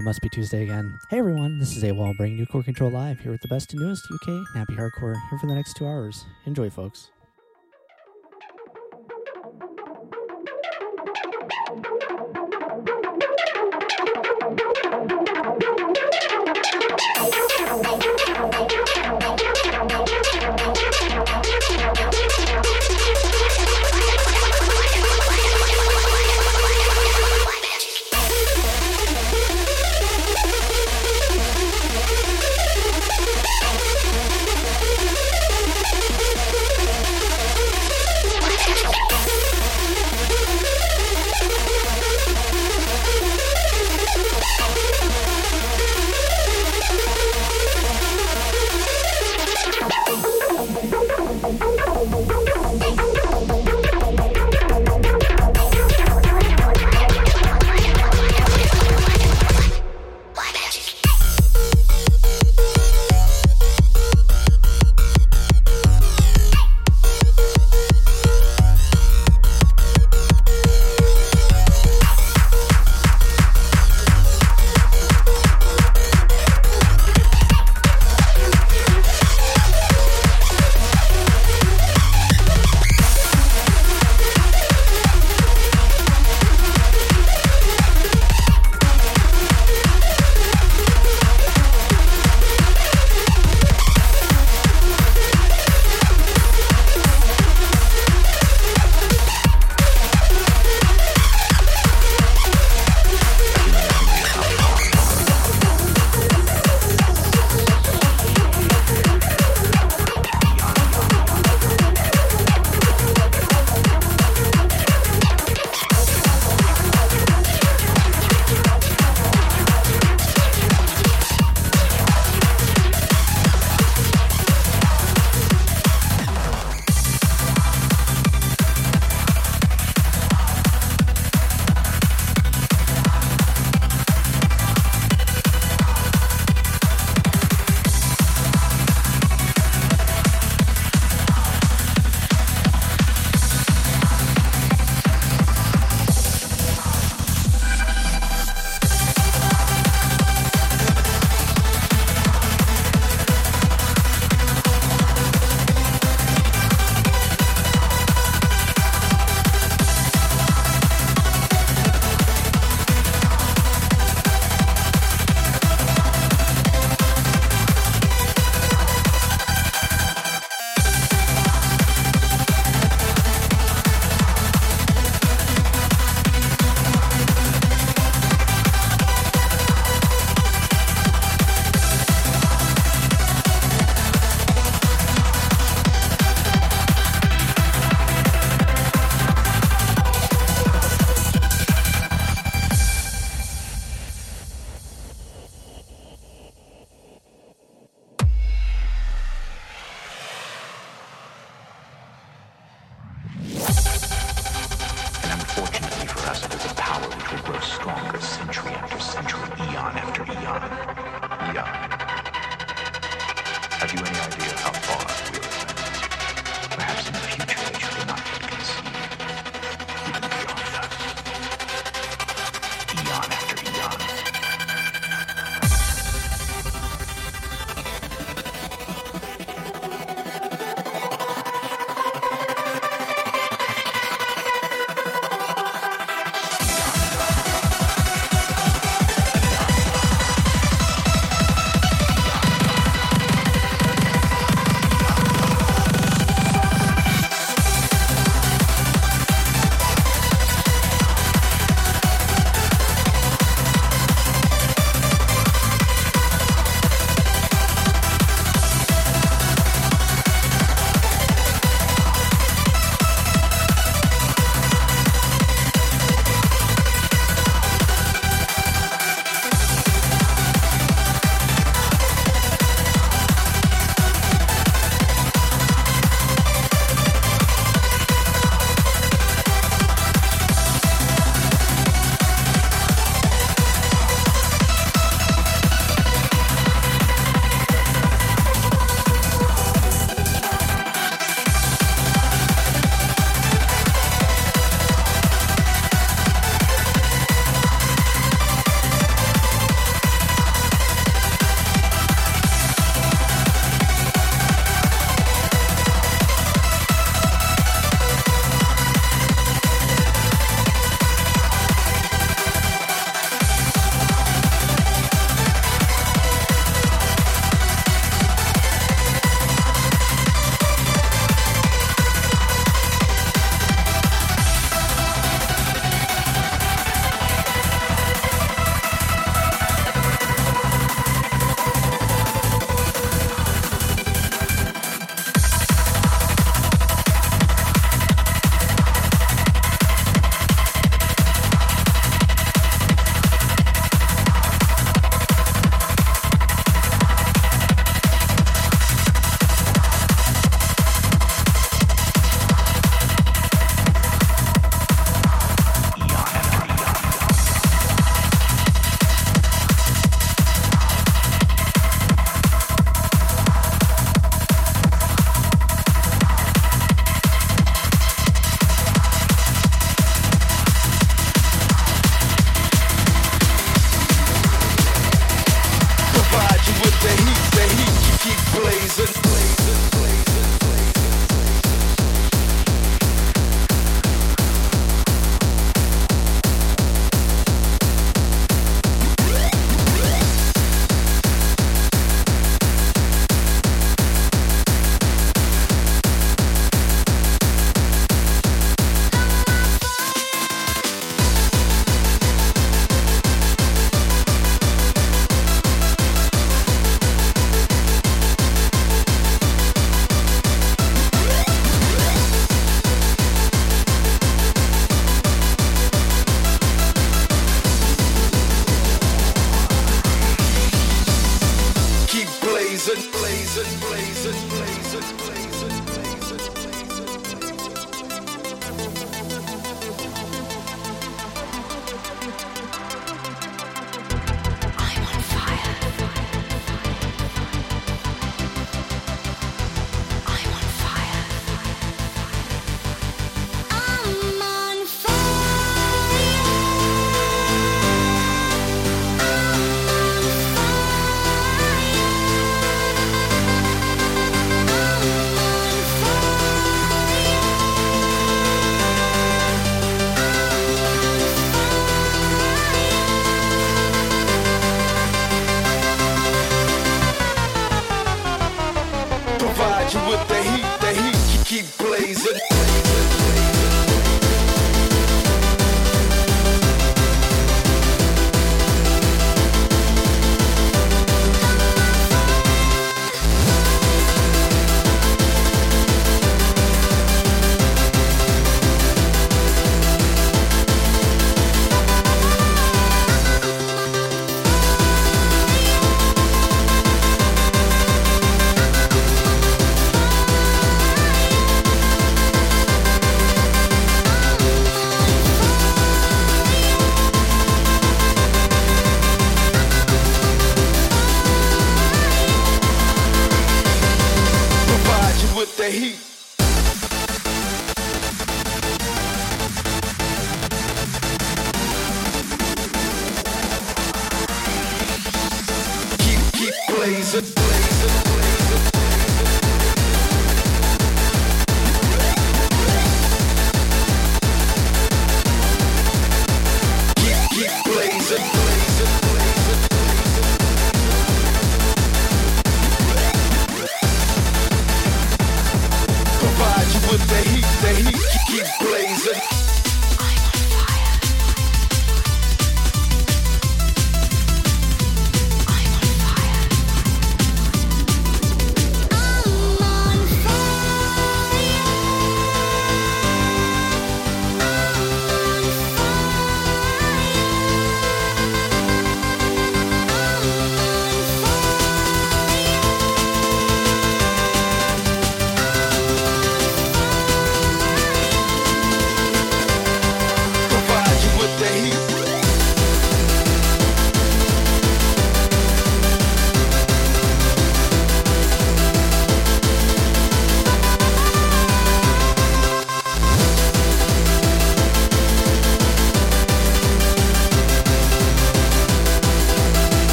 Ah, must be Tuesday again. Hey everyone, this is AWOL bringing you Core Control Live here with the best and newest UK nappy hardcore here for the next two hours. Enjoy, folks.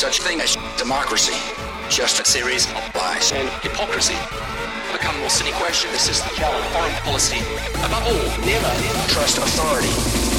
such thing as democracy, just a series of lies and hypocrisy. Become more cynical. Question the system, foreign policy. Above all, never trust authority.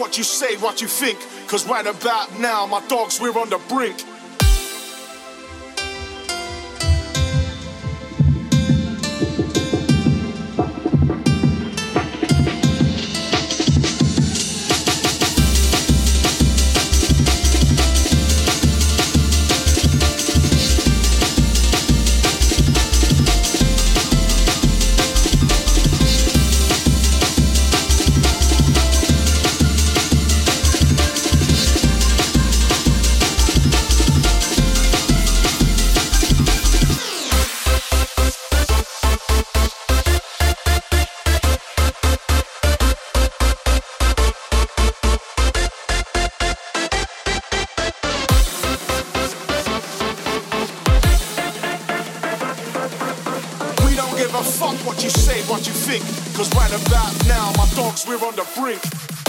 what you say, what you think. Cause right about now, my dogs, we're on the brink. About now, my dogs, we're on the brink.